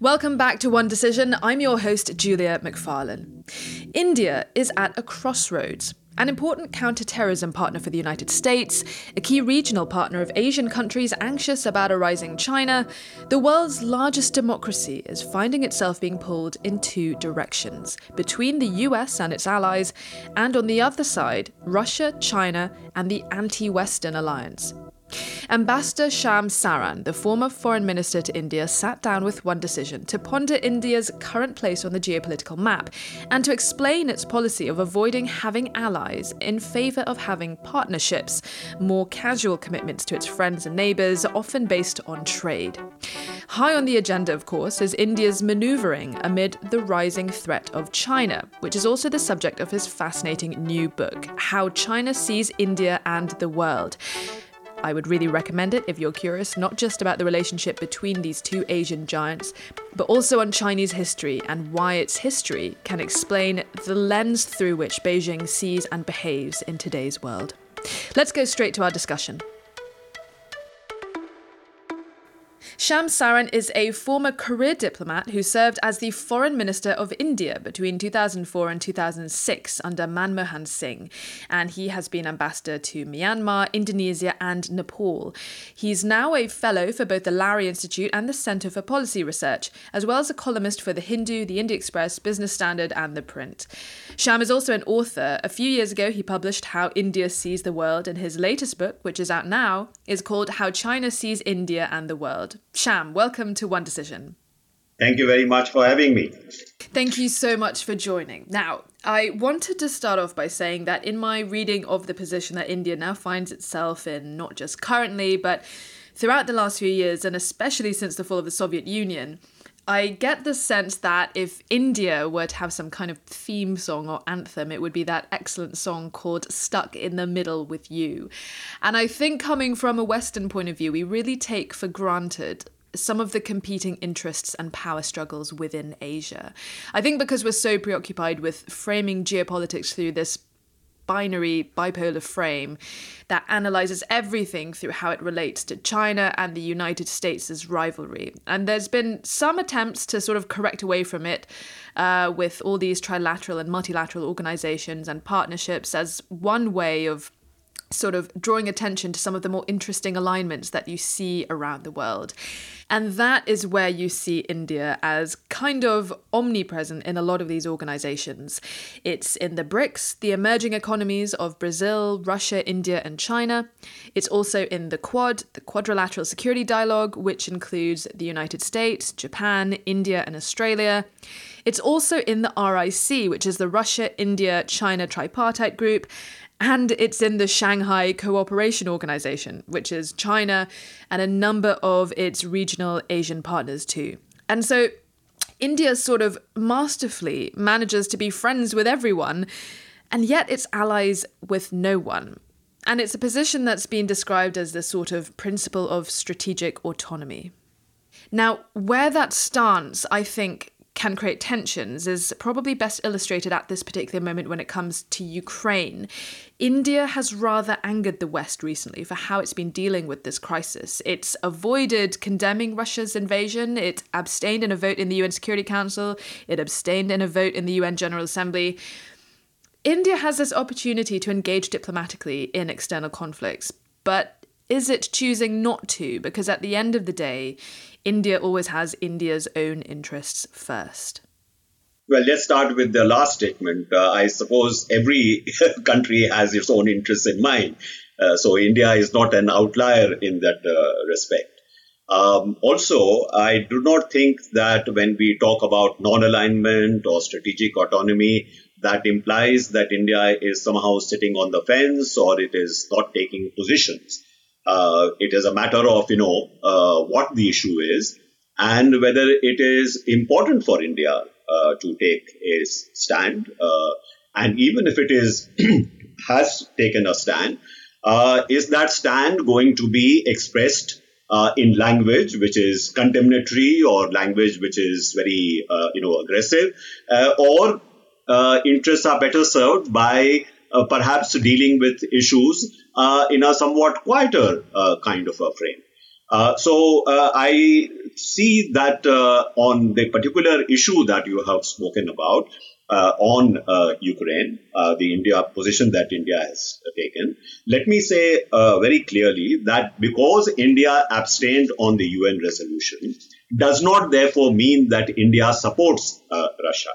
Welcome back to One Decision. I'm your host, Julia McFarlane. India is at a crossroads. An important counter-terrorism partner for the United States, a key regional partner of Asian countries anxious about a rising China, the world's largest democracy is finding itself being pulled in two directions between the US and its allies, and on the other side, Russia, China, and the anti Western alliance. Ambassador Shyam Saran, the former foreign minister to India, sat down with One Decision to ponder India's current place on the geopolitical map and to explain its policy of avoiding having allies in favour of having partnerships, more casual commitments to its friends and neighbours, often based on trade. High on the agenda, of course, is India's manoeuvring amid the rising threat of China, which is also the subject of his fascinating new book, How China Sees India and the World. I would really recommend it if you're curious not just about the relationship between these two Asian giants, but also on Chinese history and why its history can explain the lens through which Beijing sees and behaves in today's world. Let's go straight to our discussion. Shyam Saran is a former career diplomat who served as the Foreign Minister of India between 2004 and 2006 under Manmohan Singh, and he has been ambassador to Myanmar, Indonesia, and Nepal. He's now a fellow for both the Lowy Institute and the Centre for Policy Research, as well as a columnist for The Hindu, The Indian Express, Business Standard, and The Print. Shyam is also an author. A few years ago, he published How India Sees the World, and his latest book, which is out now, is called How China Sees India and the World. Shyam, welcome to One Decision. Thank you very much for having me. Thank you so much for joining. Now, I wanted to start off by saying that in my reading of the position that India now finds itself in, not just currently, but throughout the last few years, and especially since the fall of the Soviet Union, I get the sense that if India were to have some kind of theme song or anthem, it would be that excellent song called Stuck in the Middle with You. And I think, coming from a Western point of view, we really take for granted some of the competing interests and power struggles within Asia. I think because we're so preoccupied with framing geopolitics through this binary bipolar frame that analyzes everything through how it relates to China and the United States' rivalry. And there's been some attempts to sort of correct away from it uh, with all these trilateral and multilateral organizations and partnerships as one way of sort of drawing attention to some of the more interesting alignments that you see around the world. And that is where you see India as kind of omnipresent in a lot of these organizations. It's in the BRICS, the emerging economies of Brazil, Russia, India, and China. It's also in the Quad, the Quadrilateral Security Dialogue, which includes the United States, Japan, India, and Australia. It's also in the RIC, which is the Russia, India, China tripartite group and it's in the Shanghai Cooperation Organization, which is China and a number of its regional Asian partners too. And so India sort of masterfully manages to be friends with everyone, and yet it's allies with no one. And it's a position that's been described as the sort of principle of strategic autonomy. Now, where that stance, I think, can create tensions is probably best illustrated at this particular moment when it comes to Ukraine. India has rather angered the West recently for how it's been dealing with this crisis. It's avoided condemning Russia's invasion, it abstained in a vote in the UN Security Council, it abstained in a vote in the UN General Assembly. India has this opportunity to engage diplomatically in external conflicts, but is it choosing not to? Because at the end of the day, India always has India's own interests first. Well, let's start with the last statement. Uh, I suppose every country has its own interests in mind. Uh, so India is not an outlier in that uh, respect. Um, also, I do not think that when we talk about non-alignment or strategic autonomy, that implies that India is somehow sitting on the fence or it is not taking positions. Uh, it is a matter of, you know, uh, what the issue is and whether it is important for India uh, to take a stand. Uh, and even if it is has taken a stand, uh, is that stand going to be expressed uh, in language which is condemnatory or language which is very, you know, aggressive, or interests are better served by perhaps dealing with issues in a somewhat quieter kind of a frame. Uh, so uh, I see that uh, on the particular issue that you have spoken about uh, on uh, Ukraine, the India position that India has taken, let me say very clearly that because India abstained on the UN resolution, does not therefore mean that India supports Russia.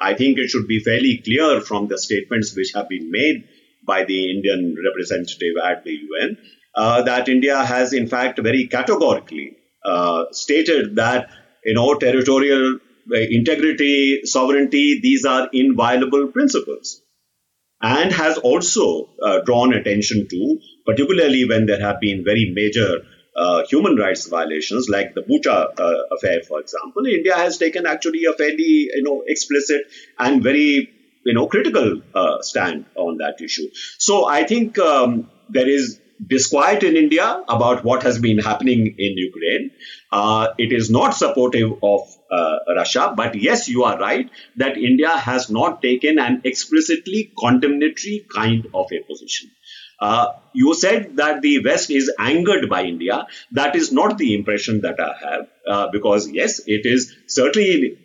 I think it should be fairly clear from the statements which have been made by the Indian representative at the UN that India has, in fact, very categorically uh, stated that you know territorial uh, integrity, sovereignty, these are inviolable principles, and has also uh, drawn attention to, particularly when there have been very major uh, human rights violations, like the Bucha uh, affair, for example, India has taken actually a fairly, you know, explicit and very, you know, critical uh, stand on that issue. So I think um, there is disquiet in India about what has been happening in Ukraine. Uh, it is not supportive of uh, Russia, but yes, you are right that India has not taken an explicitly condemnatory kind of a position. Uh, you said that the West is angered by India. That is not the impression that I have, uh, because yes, it is certainly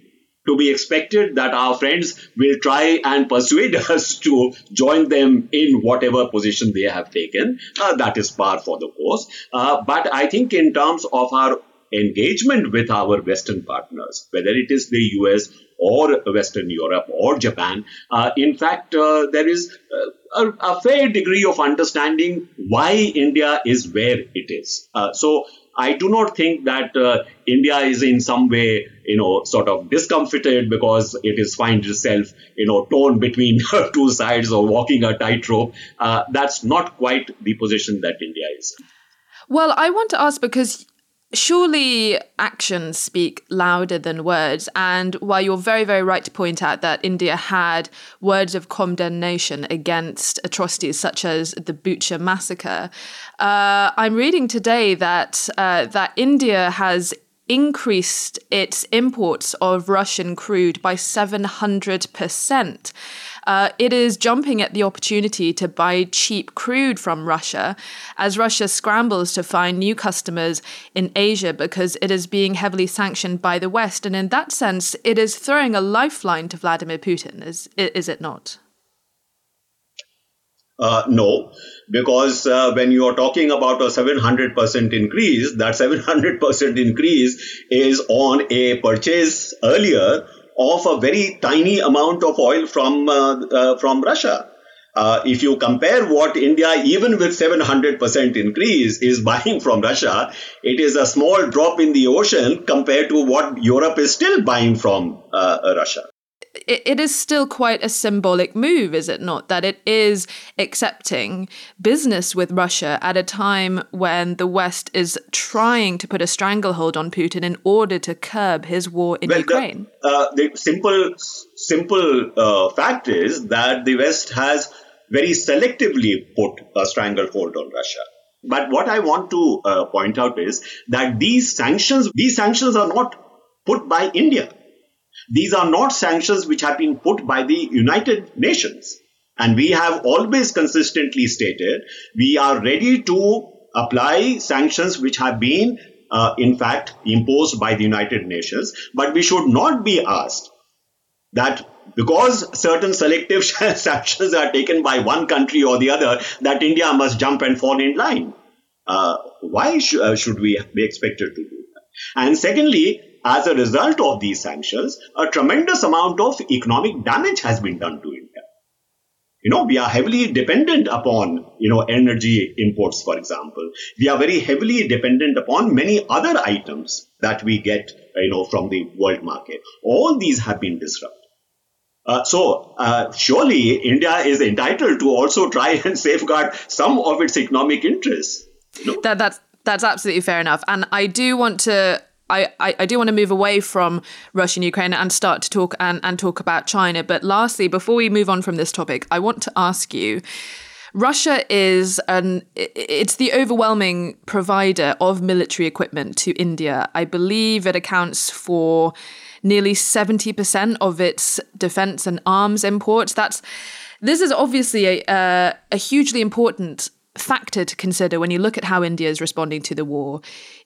to be expected that our friends will try and persuade us to join them in whatever position they have taken. Uh, that is par for the course. Uh, but I think in terms of our engagement with our Western partners, whether it is the US or Western Europe or Japan, uh, in fact, uh, there is uh, a, a, fair degree of understanding why India is where it is. Uh, so I do not think that uh, India is in some way, you know, sort of discomfited because it is finds itself, you know, torn between two sides or walking a tightrope. That's not quite the position that India is. Well, I want to ask because surely actions speak louder than words. And while you're very, very right to point out that India had words of condemnation against atrocities such as the Bucha massacre, uh, I'm reading today that uh, that India has increased its imports of Russian crude by 700%. Uh, it is jumping at the opportunity to buy cheap crude from Russia as Russia scrambles to find new customers in Asia because it is being heavily sanctioned by the West. And in that sense, it is throwing a lifeline to Vladimir Putin, is, is it not? Uh, no, because uh, when you are talking about a 700% increase, that 700% increase is on a purchase earlier of a very tiny amount of oil from uh, uh, from Russia. Uh, if you compare what India, even with 700% increase, is buying from Russia, it is a small drop in the ocean compared to what Europe is still buying from uh, Russia it, it is still quite a symbolic move, is it not? That it is accepting business with Russia at a time when the West is trying to put a stranglehold on Putin in order to curb his war in well, Ukraine. The, uh, the simple, simple uh, fact is that the West has very selectively put a stranglehold on Russia. But what I want to uh, point out is that these sanctions, these sanctions are not put by India. These are not sanctions which have been put by the United Nations. And we have always consistently stated we are ready to apply sanctions which have been, uh, in fact, imposed by the United Nations. But we should not be asked that because certain selective sanctions are taken by one country or the other, that India must jump and fall in line. Uh, why sh- uh, should we be expected to do that? And secondly, as a result of these sanctions, a tremendous amount of economic damage has been done to India. You know, we are heavily dependent upon, you know, energy imports, for example. We are very heavily dependent upon many other items that we get, you know, from the world market. All these have been disrupted. Uh, so, uh, surely India is entitled to also try and safeguard some of its economic interests. You know? That, that's, that's absolutely fair enough. And I do want to I, I, I do want to move away from Russia and Ukraine and start to talk and, and talk about China. But lastly, before we move on from this topic, I want to ask you. Russia is an it's the overwhelming provider of military equipment to India. I believe it accounts for nearly 70% of its defense and arms imports. That's this is obviously a, uh, a hugely important factor to consider when you look at how India is responding to the war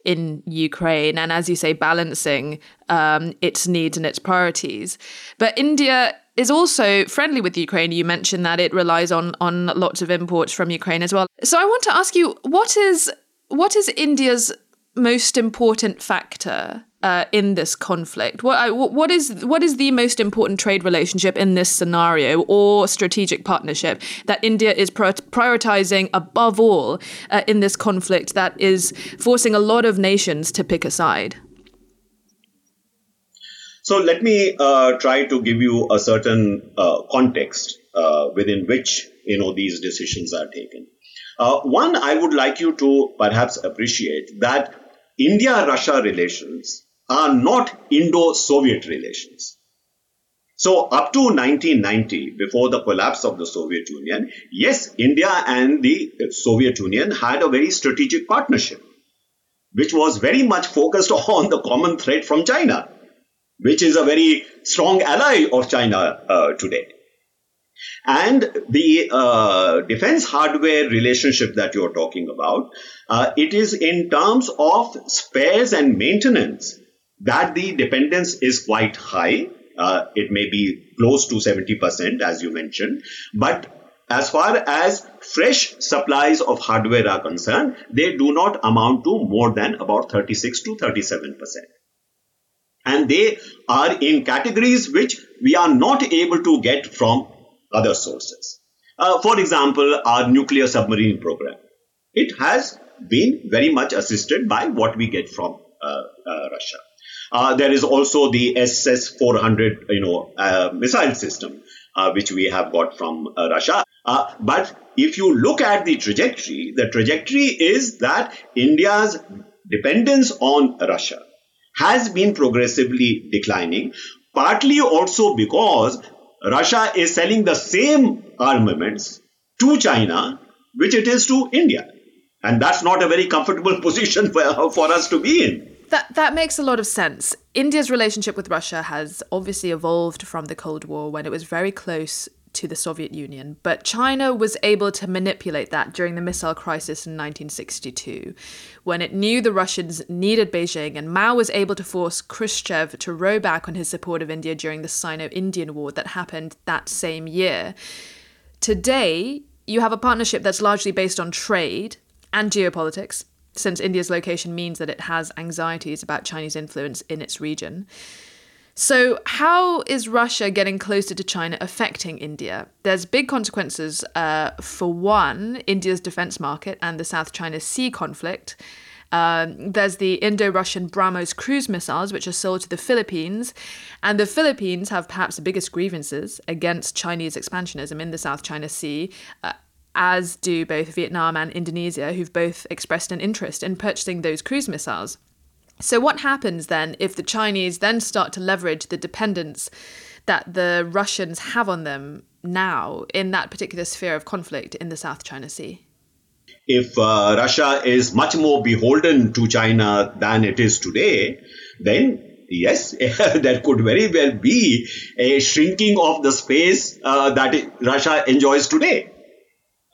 in Ukraine, and as you say, balancing um, its needs and its priorities. But India is also friendly with Ukraine. You mentioned that it relies on on lots of imports from Ukraine as well. So I want to ask you, what is what is India's most important factor uh, in this conflict? What, what is what is the most important trade relationship in this scenario or strategic partnership that India is prioritizing above all uh, in this conflict that is forcing a lot of nations to pick a side? So let me uh, try to give you a certain uh, context uh, within which you know these decisions are taken. Uh, one, I would like you to perhaps appreciate that India-Russia relations are not Indo-Soviet relations. So up to 1990, before the collapse of the Soviet Union, yes, India and the Soviet Union had a very strategic partnership, which was very much focused on the common threat from China, which is a very strong ally of China uh, today. And the uh, defense hardware relationship that you're talking about, uh, it is in terms of spares and maintenance that the dependence is quite high. Uh, it may be close to 70%, as you mentioned. But as far as fresh supplies of hardware are concerned, they do not amount to more than about 36 to 37%. And they are in categories which we are not able to get from other sources. Uh, for example, our nuclear submarine program. It has been very much assisted by what we get from uh, uh, Russia. Uh, there is also the SS-400, you know, uh, missile system, uh, which we have got from Russia. but if you look at the trajectory, the trajectory is that India's dependence on Russia has been progressively declining, partly also because Russia is selling the same armaments to China, which it is to India. And that's not a very comfortable position for, for us to be in. That that makes a lot of sense. India's relationship with Russia has obviously evolved from the Cold War when it was very close to the Soviet Union, but China was able to manipulate that during the missile crisis in 1962, when it knew the Russians needed Beijing, and Mao was able to force Khrushchev to row back on his support of India during the Sino Indian War that happened that same year. Today, you have a partnership that's largely based on trade and geopolitics, since India's location means that it has anxieties about Chinese influence in its region. So, how is Russia getting closer to China affecting India? There's big consequences. Uh, for one, India's defense market and the South China Sea conflict. Um, there's the Indo Russian BrahMos cruise missiles, which are sold to the Philippines. And the Philippines have perhaps the biggest grievances against Chinese expansionism in the South China Sea. Uh, as do both Vietnam and Indonesia, who've both expressed an interest in purchasing those cruise missiles. So, what happens then if the Chinese then start to leverage the dependence that the Russians have on them now in that particular sphere of conflict in the South China Sea? If uh, Russia is much more beholden to China than it is today, then yes, there could very well be a shrinking of the space uh, that Russia enjoys today.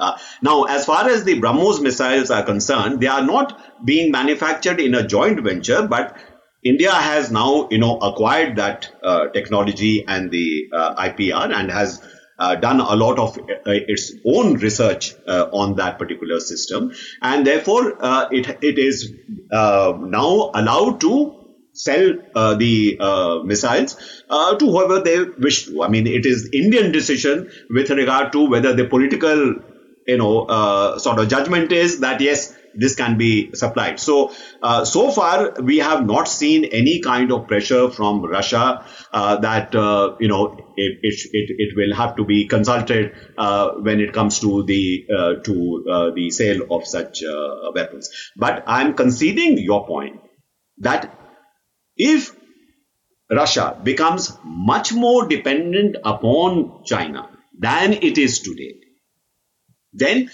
Uh, now, as far as the BrahMos missiles are concerned, they are not being manufactured in a joint venture, but India has now, you know, acquired that uh, technology and the uh, IPR and has uh, done a lot of uh, its own research uh, on that particular system, and therefore it it is now allowed to sell uh, the uh, missiles uh, to whoever they wish to. I mean, it is Indian decision with regard to whether the political you know, uh, sort of judgment is that yes, this can be supplied. So, uh, so far we have not seen any kind of pressure from Russia uh, that uh, you know it, it, it, will have to be consulted uh, when it comes to the uh, to the sale of such weapons. But I'm conceding your point that if Russia becomes much more dependent upon China than it is today, then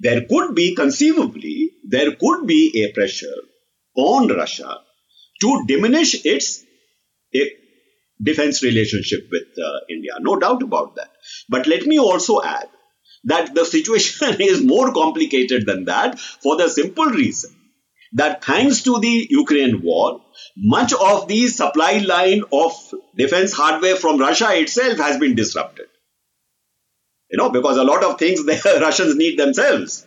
there could be conceivably there could be a pressure on Russia to diminish its defense relationship with uh, India. No doubt about that. But let me also add that the situation is more complicated than that for the simple reason that thanks to the Ukraine war, much of the supply line of defense hardware from Russia itself has been disrupted. You know, because a lot of things the Russians need themselves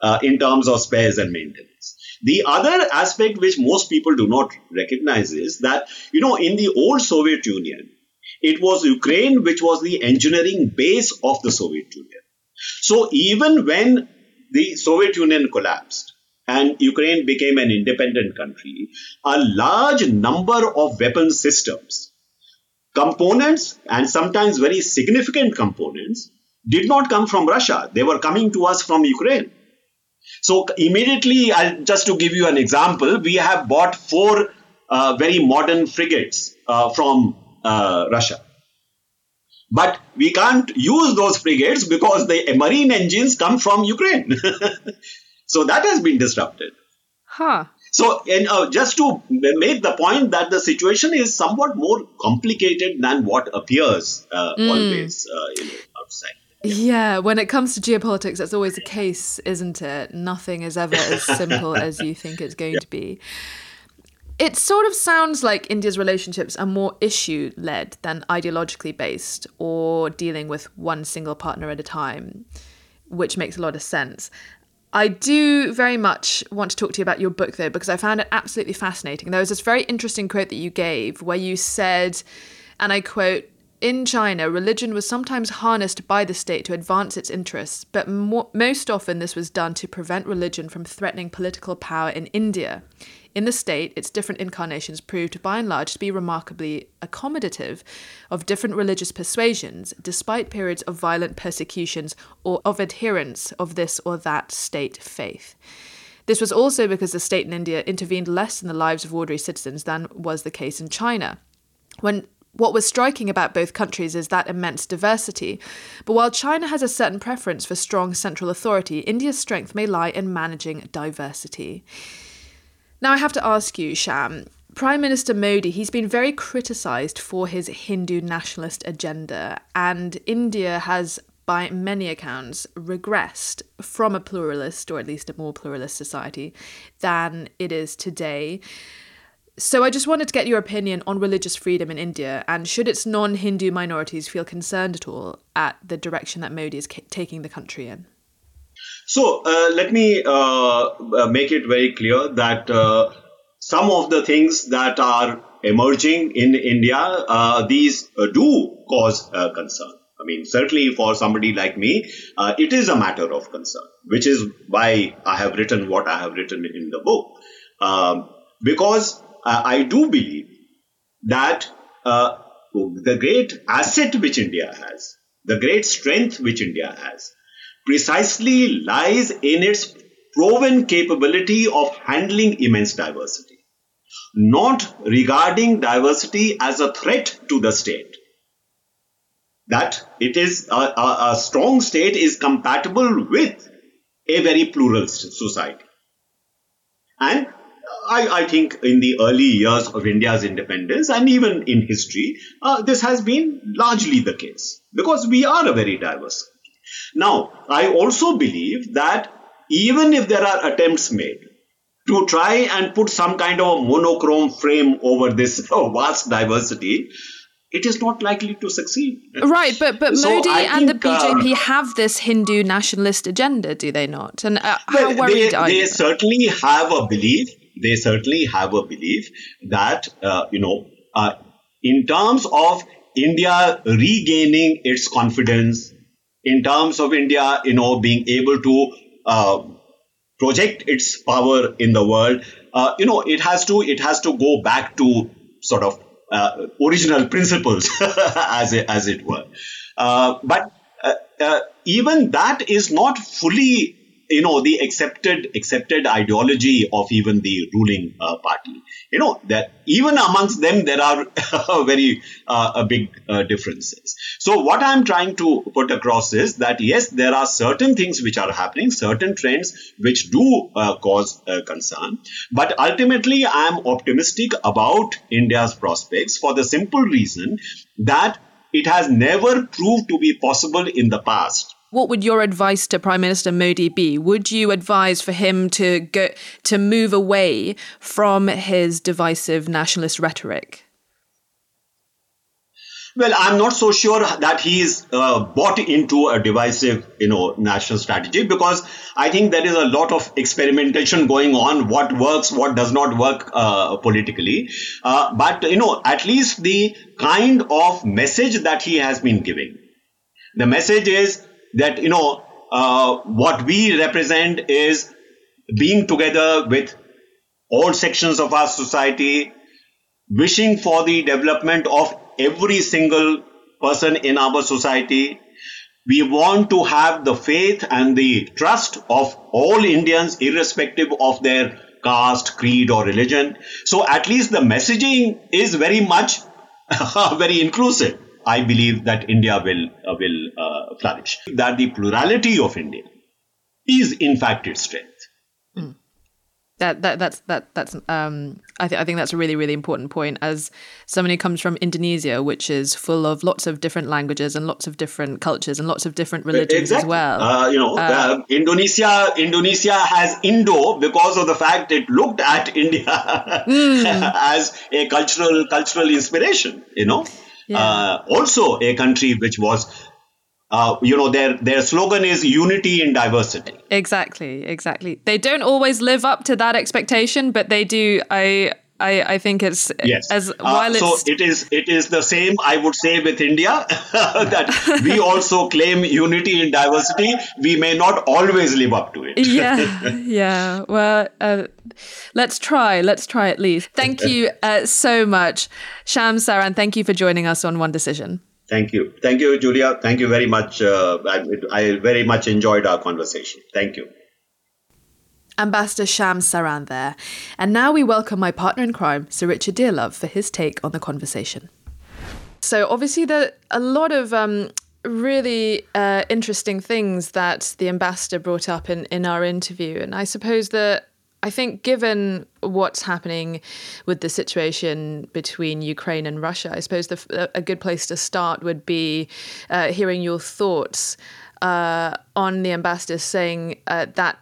uh, in terms of spares and maintenance. The other aspect which most people do not recognize is that, you know, in the old Soviet Union, it was Ukraine which was the engineering base of the Soviet Union. So even when the Soviet Union collapsed and Ukraine became an independent country, a large number of weapon systems, components, and sometimes very significant components did not come from Russia. They were coming to us from Ukraine. So immediately, I'll, just to give you an example, we have bought four uh, very modern frigates uh, from uh, Russia. But we can't use those frigates because the marine engines come from Ukraine. so that has been disrupted. Huh. So, and, uh, just to make the point that the situation is somewhat more complicated than what appears uh, mm. always uh, you know, outside. Yeah, when it comes to geopolitics, that's always the case, isn't it? Nothing is ever as simple as you think it's going yeah. to be. It sort of sounds like India's relationships are more issue led than ideologically based or dealing with one single partner at a time, which makes a lot of sense. I do very much want to talk to you about your book, though, because I found it absolutely fascinating. There was this very interesting quote that you gave where you said, and I quote, in China, religion was sometimes harnessed by the state to advance its interests, but mo- most often this was done to prevent religion from threatening political power in India. In the state, its different incarnations proved by and large to be remarkably accommodative of different religious persuasions, despite periods of violent persecutions or of adherents of this or that state faith. This was also because the state in India intervened less in the lives of ordinary citizens than was the case in China. When what was striking about both countries is that immense diversity. But while China has a certain preference for strong central authority, India's strength may lie in managing diversity. Now, I have to ask you, Shyam, Prime Minister Modi, he's been very criticised for his Hindu nationalist agenda, and India has, by many accounts, regressed from a pluralist, or at least a more pluralist society, than it is today. So I just wanted to get your opinion on religious freedom in India and should its non-Hindu minorities feel concerned at all at the direction that Modi is taking the country in? So uh, let me uh, uh, make it very clear that uh, some of the things that are emerging in India, uh, these uh, do cause concern. I mean, certainly for somebody like me, it is a matter of concern, which is why I have written what I have written in the book. Um, because uh, I do believe that uh, the great asset which India has, the great strength which India has, precisely lies in its proven capability of handling immense diversity, not regarding diversity as a threat to the state. That it is a, a, a strong state is compatible with a very plural society. And I, I, think in the early years of India's independence and even in history, uh, this has been largely the case because we are a very diverse country. Now, I also believe that even if there are attempts made to try and put some kind of a monochrome frame over this vast diversity, it is not likely to succeed. Right, but but so Modi and the BJP uh, have this Hindu nationalist agenda, do they not? And uh, how worried they, are they you? They certainly have a belief they certainly have a belief that, uh, you know, uh, in terms of India regaining its confidence, in terms of India, you know, being able to uh, project its power in the world, uh, you know, it has to it has to go back to sort of uh, original principles, as it, as it were. Uh, but even that is not fully you know the accepted accepted ideology of even the ruling uh, party. You know that even amongst them there are very uh, big uh, differences. So what i'm trying to put across is that yes there are certain things which are happening certain trends which do uh, cause uh, concern. But ultimately i am optimistic about india's prospects for the simple reason that it has never proved to be possible in the past what would your advice to Prime Minister Modi be? Would you advise for him to go to move away from his divisive nationalist rhetoric? Well, I'm not so sure that he's uh, bought into a divisive, you know, national strategy because I think there is a lot of experimentation going on. What works, what does not work uh, politically. Uh, but you know, at least the kind of message that he has been giving, the message is that you know uh, what we represent is being together with all sections of our society, wishing for the development of every single person in our society. We want to have the faith and the trust of all Indians, irrespective of their caste, creed, or religion. So at least the messaging is very much very inclusive. I believe that India will uh, will uh, flourish. That the plurality of India is in fact its strength. That, that that's that that's um I think I think that's a really really important point as someone who comes from Indonesia which is full of lots of different languages and lots of different cultures and lots of different religions exactly. as well. Uh, you know, uh, uh, Indonesia Indonesia has Indo because of the fact it looked at India mm. as a cultural cultural inspiration. You know, yeah. Uh, also a country which was uh, you know their their slogan is unity in diversity. Exactly exactly. They don't always live up to that expectation but they do. I I, I think it's yes. as uh, while uh, so it's it is it is the same I would say with India that we also claim unity in diversity. We may not always live up to it. yeah, yeah. Well, uh, let's try. Let's try at least. Thank you uh, so much, Shyam Saran. Thank you for joining us on One Decision. Thank you. Thank you, Julia. Thank you very much. Uh, I, I, very much enjoyed our conversation. Thank you. Ambassador Shyam Saran there. And now we welcome my partner in crime, Sir Richard Dearlove, for his take on the conversation. So, obviously, there are a lot of um, really uh, interesting things that the ambassador brought up in, in our interview. And I suppose that I think, given what's happening with the situation between Ukraine and Russia, I suppose the, a good place to start would be uh, hearing your thoughts uh, on the ambassador saying uh, that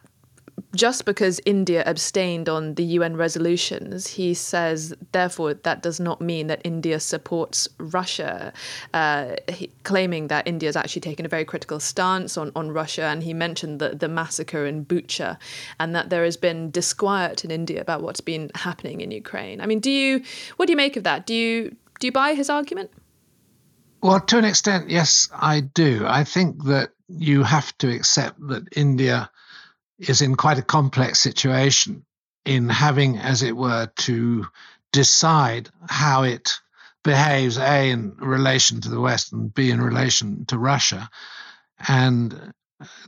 just because India abstained on the UN resolutions, he says, therefore, that does not mean that India supports Russia, uh, he, claiming that India has actually taken a very critical stance on, on Russia. And he mentioned the, the massacre in Bucha and that there has been disquiet in India about what's been happening in Ukraine. I mean, do you, what do you make of that? Do you, do you buy his argument? Well, to an extent, yes, I do. I think that you have to accept that India is in quite a complex situation in having, as it were, to decide how it behaves, A, in relation to the West, and B, in relation to Russia. And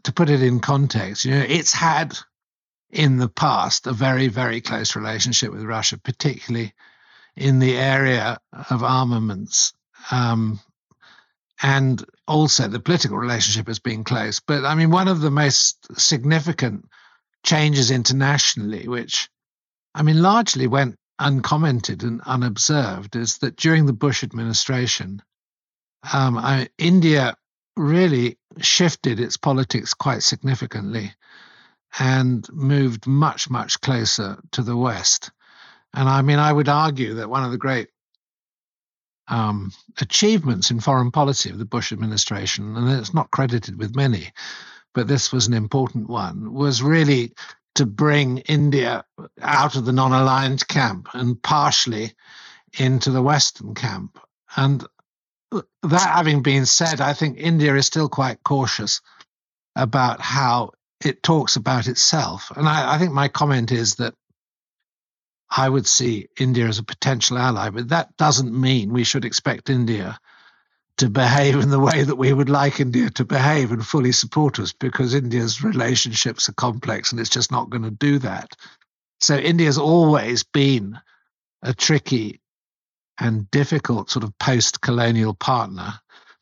to put it in context, you know, it's had in the past a very, very close relationship with Russia, particularly in the area of armaments. Um, and also the political relationship has been close. But I mean, one of the most significant changes internationally, which I mean, largely went uncommented and unobserved, is that during the Bush administration, um, I, India really shifted its politics quite significantly and moved much, much closer to the West. And I mean, I would argue that one of the great um, achievements in foreign policy of the Bush administration, and it's not credited with many, but this was an important one, was really to bring India out of the non aligned camp and partially into the Western camp. And that having been said, I think India is still quite cautious about how it talks about itself. And I, I think my comment is that I would see India as a potential ally, but that doesn't mean we should expect India to behave in the way that we would like India to behave and fully support us because India's relationships are complex and it's just not going to do that. So India's always been a tricky and difficult sort of post colonial partner.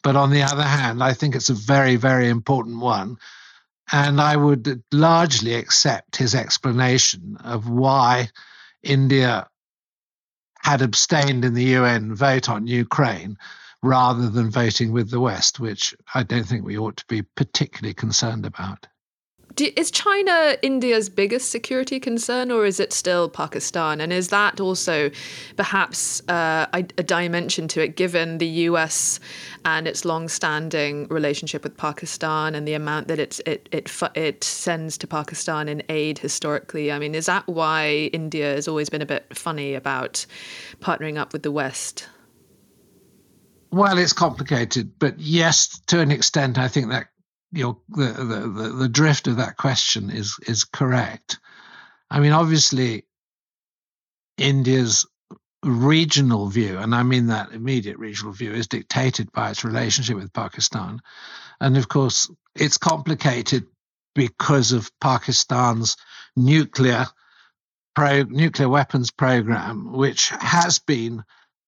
But on the other hand, I think it's a very, very important one. And I would largely accept his explanation of why India had abstained in the UN vote on Ukraine rather than voting with the West, which I don't think we ought to be particularly concerned about. Do, is China India's biggest security concern, or is it still Pakistan? And is that also perhaps uh, a, dimension to it, given the US and its long-standing relationship with Pakistan and the amount that it it it sends to Pakistan in aid historically? I mean, is that why India has always been a bit funny about partnering up with the West? Well, it's complicated, but yes, to an extent, I think that your the, the, the drift of that question is is correct. I mean, obviously, India's regional view, and I mean that immediate regional view, is dictated by its relationship with Pakistan, and of course, it's complicated because of Pakistan's nuclear pro, nuclear weapons program, which has been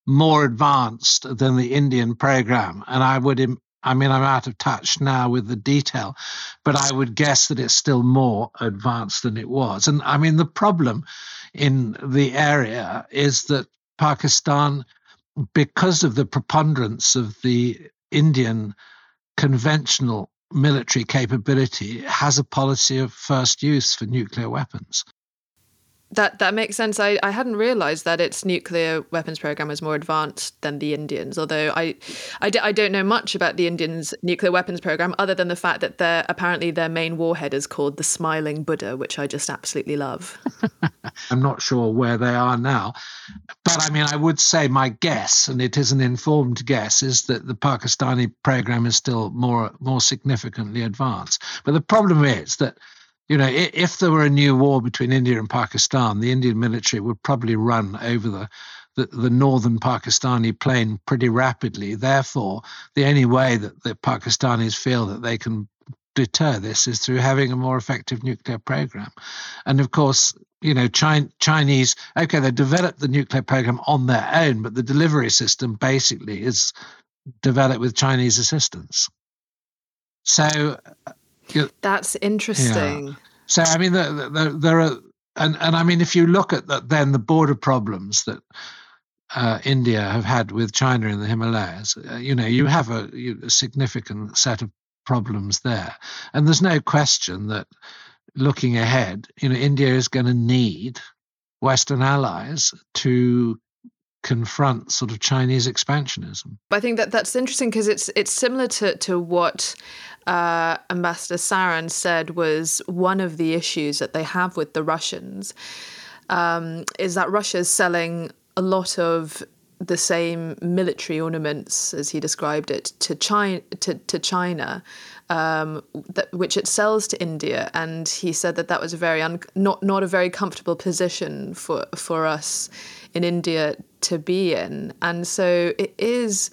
more advanced than the Indian program, and I would I mean, I'm out of touch now with the detail, but I would guess that it's still more advanced than it was. And I mean, the problem in the area is that Pakistan, because of the preponderance of the Indian conventional military capability, has a policy of first use for nuclear weapons. That that makes sense. I, I hadn't realized that its nuclear weapons program was more advanced than the Indians. Although I, I, d- I don't know much about the Indians' nuclear weapons program, other than the fact that their apparently their main warhead is called the Smiling Buddha, which I just absolutely love. I'm not sure where they are now, but I mean, I would say my guess, and it is an informed guess, is that the Pakistani program is still more more significantly advanced. But the problem is that you know, if there were a new war between India and Pakistan, the Indian military would probably run over the, the, the, northern Pakistani plain pretty rapidly. Therefore, the only way that the Pakistanis feel that they can deter this is through having a more effective nuclear program. And of course, you know, Chinese, okay, they developed the nuclear program on their own, but the delivery system basically is developed with Chinese assistance. So that's interesting. Yeah. So I mean, there, there, there, are, and and I mean, if you look at that, then the border problems that uh, India have had with China in the Himalayas, uh, you know, you have a, a significant set of problems there, and there's no question that looking ahead, you know, India is going to need Western allies to confront sort of Chinese expansionism. I think that that's interesting because it's it's similar to to what uh, Ambassador Saran said was one of the issues that they have with the Russians um, is that Russia is selling a lot of the same military ornaments, as he described it, to China, to, to China um, that, which it sells to India. And he said that that was a very un- not not a very comfortable position for for us in India to be in. And so it is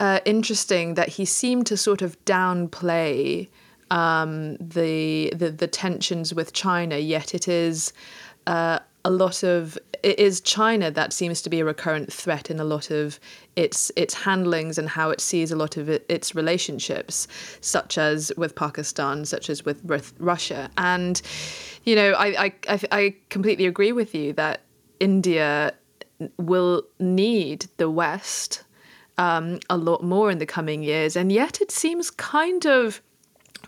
uh, interesting that he seemed to sort of downplay um, the, the the tensions with China, yet it is. Uh, a lot of it is China that seems to be a recurrent threat in a lot of its its handlings and how it sees a lot of it, its relationships, such as with Pakistan, such as with, with Russia. And you know, I, I I completely agree with you that India will need the West um, a lot more in the coming years, and yet it seems kind of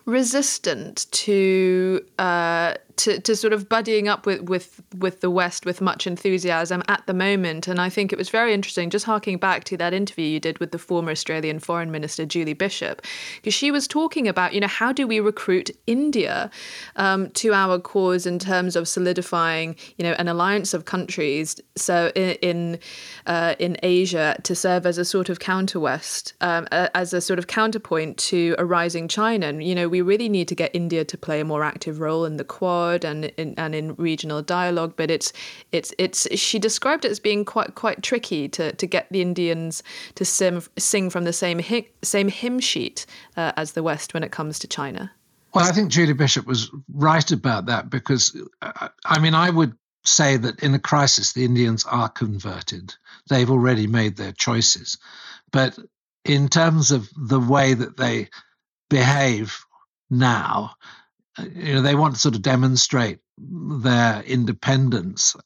resistant to uh, to, to sort of buddying up with, with with the West with much enthusiasm at the moment. And I think it was very interesting, just harking back to that interview you did with the former Australian Foreign Minister Julie Bishop, because she was talking about, you know, how do we recruit India um, to our cause in terms of solidifying, you know, an alliance of countries. So in in, uh, in Asia to serve as a sort of counter West, um, as a sort of counterpoint to a rising China. And you know, we really need to get India to play a more active role in the Quad and in, and in regional dialogue. But it's it's it's she described it as being quite quite tricky to to get the Indians to sim, sing from the same hymn, same hymn sheet uh, as the West when it comes to China. Well, I think Julie Bishop was right about that because uh, I mean I would say that in a crisis the Indians are converted. They've already made their choices, but in terms of the way that they behave now, you know they want to sort of demonstrate their independence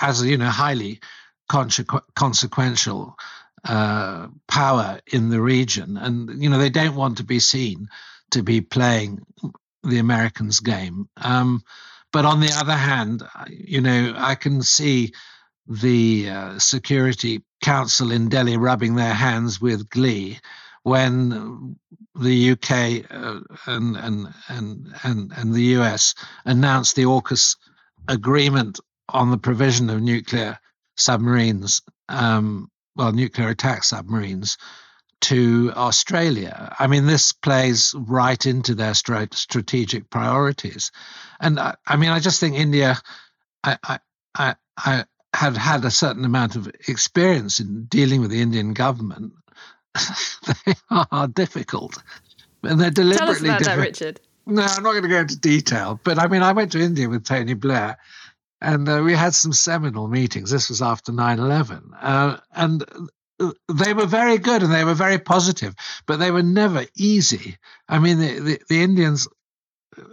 as you know highly consequential uh, power in the region, and you know they don't want to be seen to be playing the Americans' game. Um, but on the other hand, you know, I can see the uh, Security Council in Delhi rubbing their hands with glee when the UK uh, and, and and and and the US announced the AUKUS agreement on the provision of nuclear submarines, um, well, nuclear attack submarines, to Australia. I mean, this plays right into their strategic priorities, and I, I mean, I just think India. I, I, I, have had a certain amount of experience in dealing with the Indian government. they are difficult, and they're deliberately Tell us about difficult. that, Richard. No, I'm not going to go into detail, but I mean, I went to India with Tony Blair, and uh, we had some seminal meetings. This was after 9 11. Uh, and uh, they were very good and they were very positive, but they were never easy. I mean, the, the, the Indians,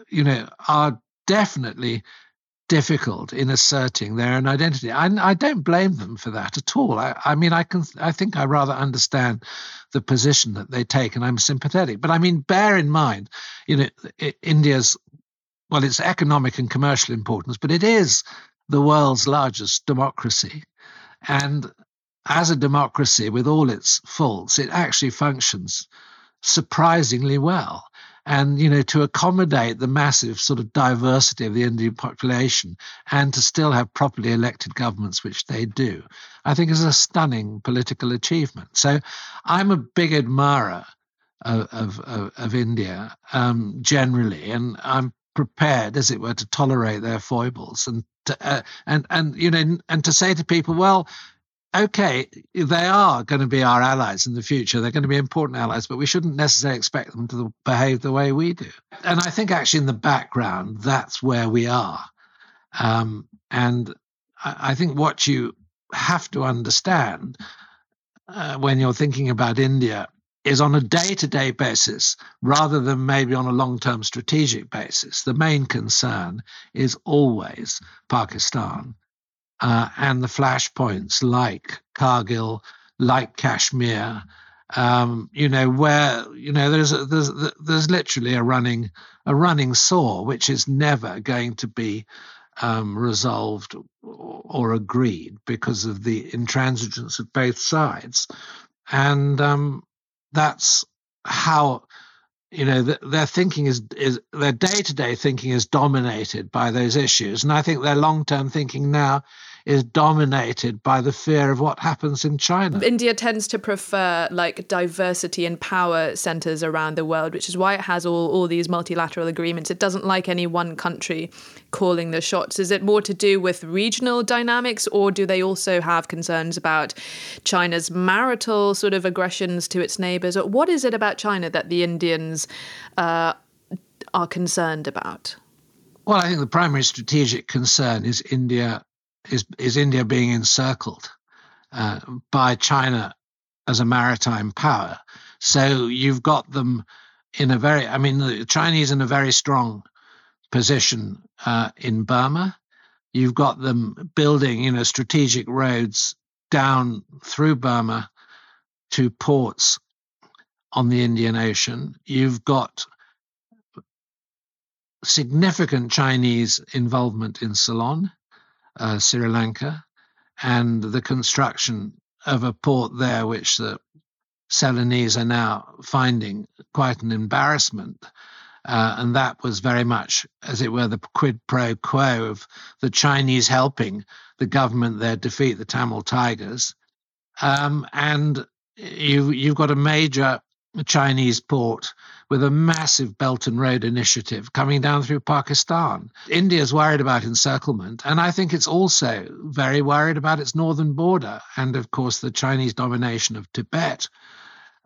you know, are definitely difficult in asserting their own identity. I, I don't blame them for that at all. I, I, mean, I can, I think I rather understand the position that they take, and I'm sympathetic. But I mean, bear in mind, you know, India's well, it's economic and commercial importance, but it is the world's largest democracy. And as a democracy, with all its faults, it actually functions surprisingly well. And, you know, to accommodate the massive sort of diversity of the Indian population and to still have properly elected governments, which they do, I think is a stunning political achievement. So I'm a big admirer of, of, of, India um, generally, and I'm prepared, as it were, to tolerate their foibles and to, uh, and and you know and to say to people, well, okay, they are going to be our allies in the future. They're going to be important allies, but we shouldn't necessarily expect them to behave the way we do. And I think actually in the background, that's where we are. Um, and I, think what you have to understand uh, when you're thinking about India is on a day to day basis rather than maybe on a long term strategic basis. The main concern is always Pakistan uh, and the flashpoints like Kargil, like Kashmir. Um, you know where you know there's a, there's there's literally a running a running sore which is never going to be um, resolved or agreed because of the intransigence of both sides, and um, that's how you know their thinking is is their day-to-day thinking is dominated by those issues and i think their long-term thinking now is dominated by the fear of what happens in China. India tends to prefer like diversity and power centers around the world, which is why it has all, all these multilateral agreements. It doesn't like any one country calling the shots. Is it more to do with regional dynamics, or do they also have concerns about China's marital sort of aggressions to its neighbors? What is it about China that the Indians uh, are concerned about? Well, I think the primary strategic concern is India is is India being encircled uh, by China as a maritime power. So you've got them in a very, I mean, the Chinese in a very strong position uh, in Burma. You've got them building, you know, strategic roads down through Burma to ports on the Indian Ocean. You've got significant Chinese involvement in Ceylon uh, Sri Lanka, and the construction of a port there, which the Ceylonese are now finding quite an embarrassment. Uh, and that was very much, as it were, the quid pro quo of the Chinese helping the government there defeat the Tamil Tigers. Um, and you, you've got a major Chinese port with a massive Belt and Road initiative coming down through Pakistan. India is worried about encirclement, and I think it's also very worried about its northern border and, of course, the Chinese domination of Tibet,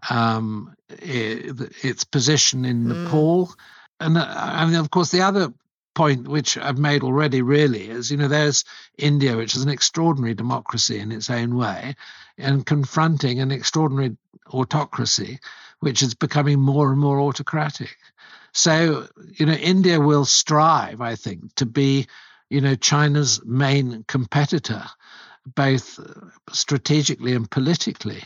um, its position in mm. Nepal. And uh, I mean, of course, the other point which I've made already really is you know there's India which is an extraordinary democracy in its own way and confronting an extraordinary autocracy which is becoming more and more autocratic. So, you know, India will strive, I think, to be, you know, China's main competitor. both strategically and politically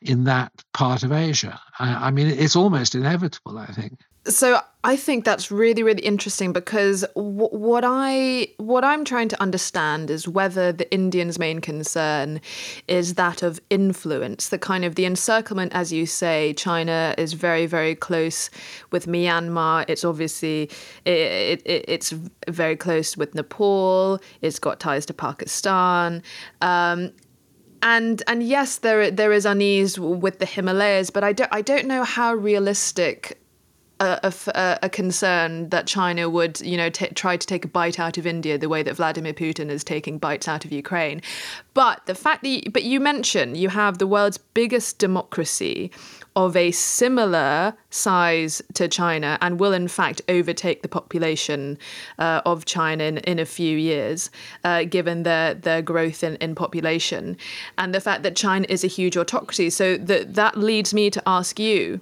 in that part of Asia. I, I mean, it's almost inevitable, I think. So I think that's really really interesting because w- what I what I'm trying to understand is whether the Indians' main concern is that of influence, the kind of the encirclement, as you say. China is very very close with Myanmar. It's obviously it, it, it's very close with Nepal. It's got ties to Pakistan. Um, and and yes, there there is unease with the Himalayas, but I don't I don't know how realistic a, a, a, concern that China would, you know, t- try to take a bite out of India the way that Vladimir Putin is taking bites out of Ukraine. But the fact that, you, but you mentioned you have the world's biggest democracy of a similar size to China and will in fact overtake the population uh, of China in, in a few years, uh, given their their growth in, in population, and the fact that China is a huge autocracy. So that that leads me to ask you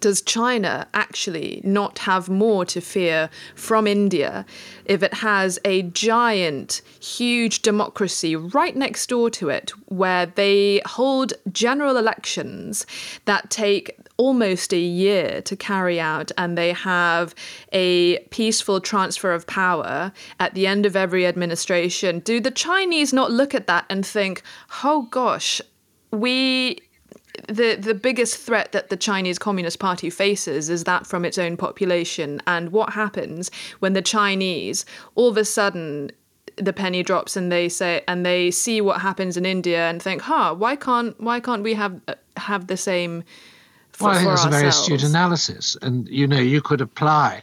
does China actually not have more to fear from India if it has a giant, huge democracy right next door to it where they hold general elections that take almost a year to carry out and they have a peaceful transfer of power at the end of every administration? Do the Chinese not look at that and think, oh gosh, we the the biggest threat that the Chinese Communist Party faces is that from its own population. And what happens when the Chinese all of a sudden the penny drops and they say and they see what happens in India and think, "Huh, why can't why can't we have have the same?" For, well, I think that's a very astute analysis, and you know you could apply.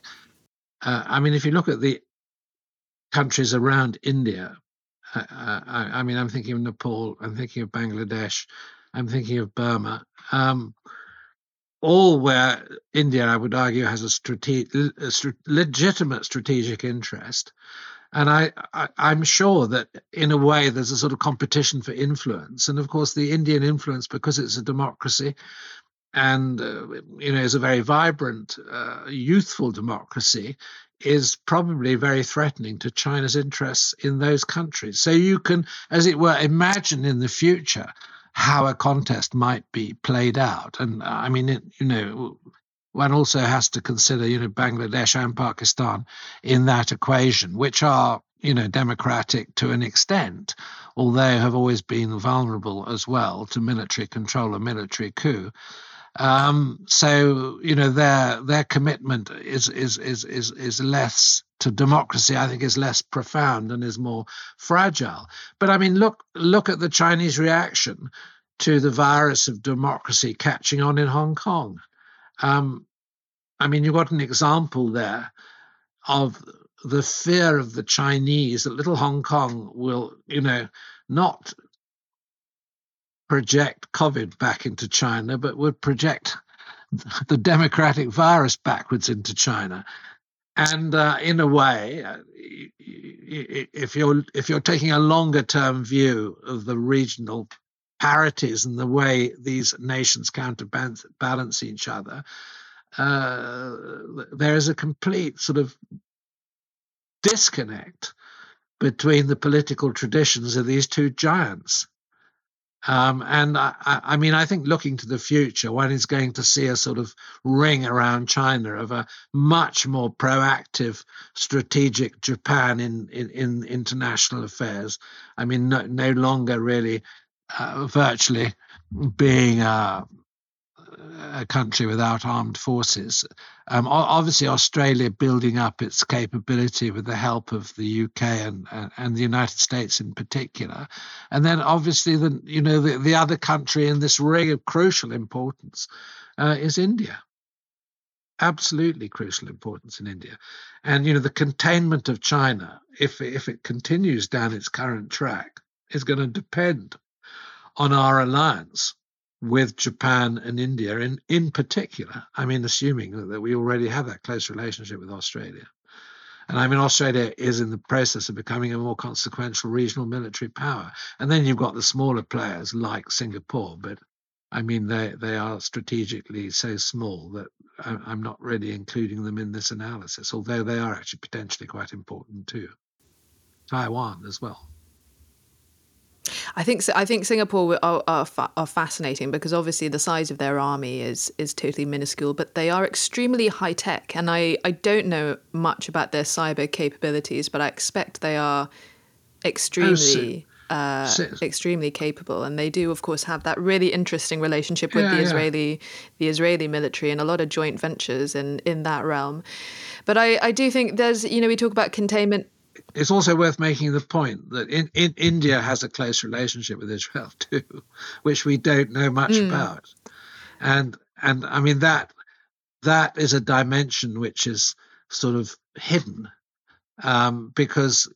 Uh, I mean, if you look at the countries around India, uh, I, I mean, I'm thinking of Nepal, I'm thinking of Bangladesh, I'm thinking of Burma. Um, all where India, I would argue, has a, strate- a st- legitimate strategic interest. And I, I, am sure that in a way there's a sort of competition for influence. And of course, the Indian influence, because it's a democracy and, uh, you know, is a very vibrant, uh, youthful democracy, is probably very threatening to China's interests in those countries. So you can, as it were, imagine in the future how a contest might be played out. And uh, I mean, it, you know, one also has to consider, you know, Bangladesh and Pakistan in that equation, which are, you know, democratic to an extent, although have always been vulnerable as well to military control or military coup. Um, so you know their their commitment is is is is is less to democracy. I think is less profound and is more fragile. But I mean, look look at the Chinese reaction to the virus of democracy catching on in Hong Kong. Um, I mean, you've got an example there of the fear of the Chinese that little Hong Kong will, you know, not project COVID back into China, but would project the democratic virus backwards into China. And uh, in a way, uh, if you're if you're taking a longer term view of the regional parities and the way these nations counterbalance each other, uh, there is a complete sort of disconnect between the political traditions of these two giants. Um, and I, I, mean, I think looking to the future, one is going to see a sort of ring around China of a much more proactive, strategic Japan in, in, in international affairs. I mean, no, no longer really uh, virtually being a, a country without armed forces. Um, obviously, Australia building up its capability with the help of the UK and, and, the United States in particular, and then obviously the you know the, the other country in this ring of crucial importance uh, is India. Absolutely crucial importance in India, and you know the containment of China, if if it continues down its current track, is going to depend on our alliance with Japan and India in, in particular. I mean, assuming that we already have that close relationship with Australia. And I mean, Australia is in the process of becoming a more consequential regional military power. And then you've got the smaller players like Singapore, but I mean, they, they are strategically so small that I'm not really including them in this analysis, although they are actually potentially quite important too. Taiwan as well. I think I think Singapore are, are, are fascinating because obviously the size of their army is is totally minuscule, but they are extremely high tech. And I, I don't know much about their cyber capabilities, but I expect they are extremely. Uh, extremely capable, and they do, of course, have that really interesting relationship with yeah, the Israeli, yeah. the Israeli military, and a lot of joint ventures in in that realm. But I, I do think there's, you know, we talk about containment it's also worth making the point that in, in India has a close relationship with Israel too, which we don't know much mm. about, and and I mean that that is a dimension which is sort of hidden um, because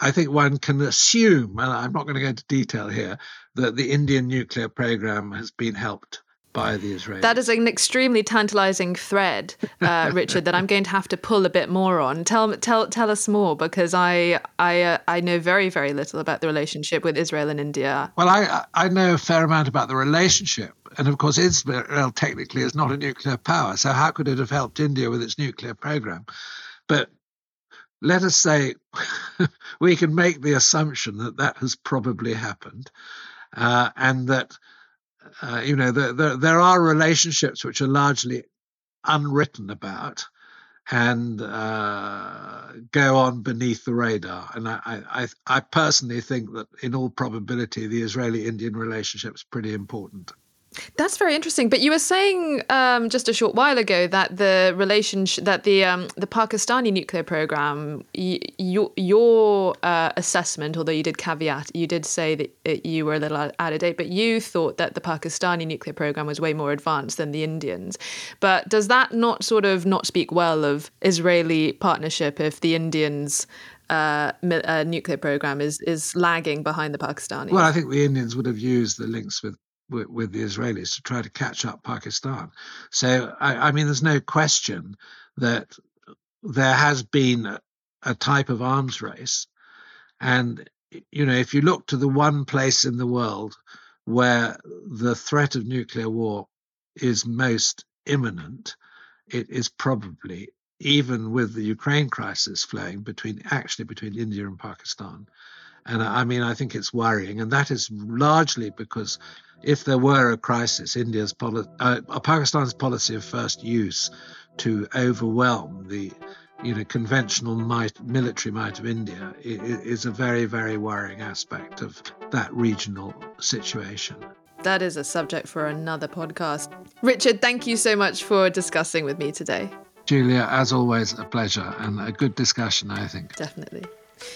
I think one can assume, and I'm not going to go into detail here, that the Indian nuclear program has been helped by the Israelis. That is an extremely tantalizing thread, uh, Richard, that I'm going to have to pull a bit more on. Tell tell tell us more because I I uh, I know very very little about the relationship with Israel and India. Well, I I know a fair amount about the relationship, and of course Israel technically is not a nuclear power, so how could it have helped India with its nuclear program? But let us say we can make the assumption that that has probably happened, uh, and that uh, you know, the, the, there are relationships which are largely unwritten about and uh, go on beneath the radar. And I, I, I personally think that, in all probability, the Israeli-Indian relationship is pretty important. That's very interesting. But you were saying um, just a short while ago that the relationship, that the um, the Pakistani nuclear program, y- your your uh, assessment, although you did caveat, you did say that you were a little out of date, but you thought that the Pakistani nuclear program was way more advanced than the Indians. But does that not sort of not speak well of Israeli partnership if the Indians? Uh, uh, nuclear program is is lagging behind the Pakistani. Well, I think the Indians would have used the links with with, with, the Israelis to try to catch up Pakistan. So, I, I mean, there's no question that there has been a, a type of arms race. And, you know, if you look to the one place in the world where the threat of nuclear war is most imminent, it is probably even with the Ukraine crisis flowing between actually between India and Pakistan. And I mean, I think it's worrying, and that is largely because if there were a crisis, India's poli- uh, Pakistan's policy of first use to overwhelm the you know conventional might, military might of India is a very very worrying aspect of that regional situation. That is a subject for another podcast. Richard, thank you so much for discussing with me today. Julia, as always, a pleasure and a good discussion, I think. Definitely.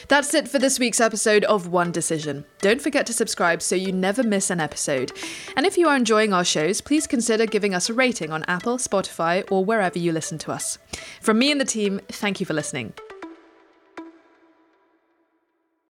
That's it for this week's episode of One Decision. Don't forget to subscribe so you never miss an episode. And if you are enjoying our shows, please consider giving us a rating on Apple, Spotify, or wherever you listen to us. From me and the team, thank you for listening.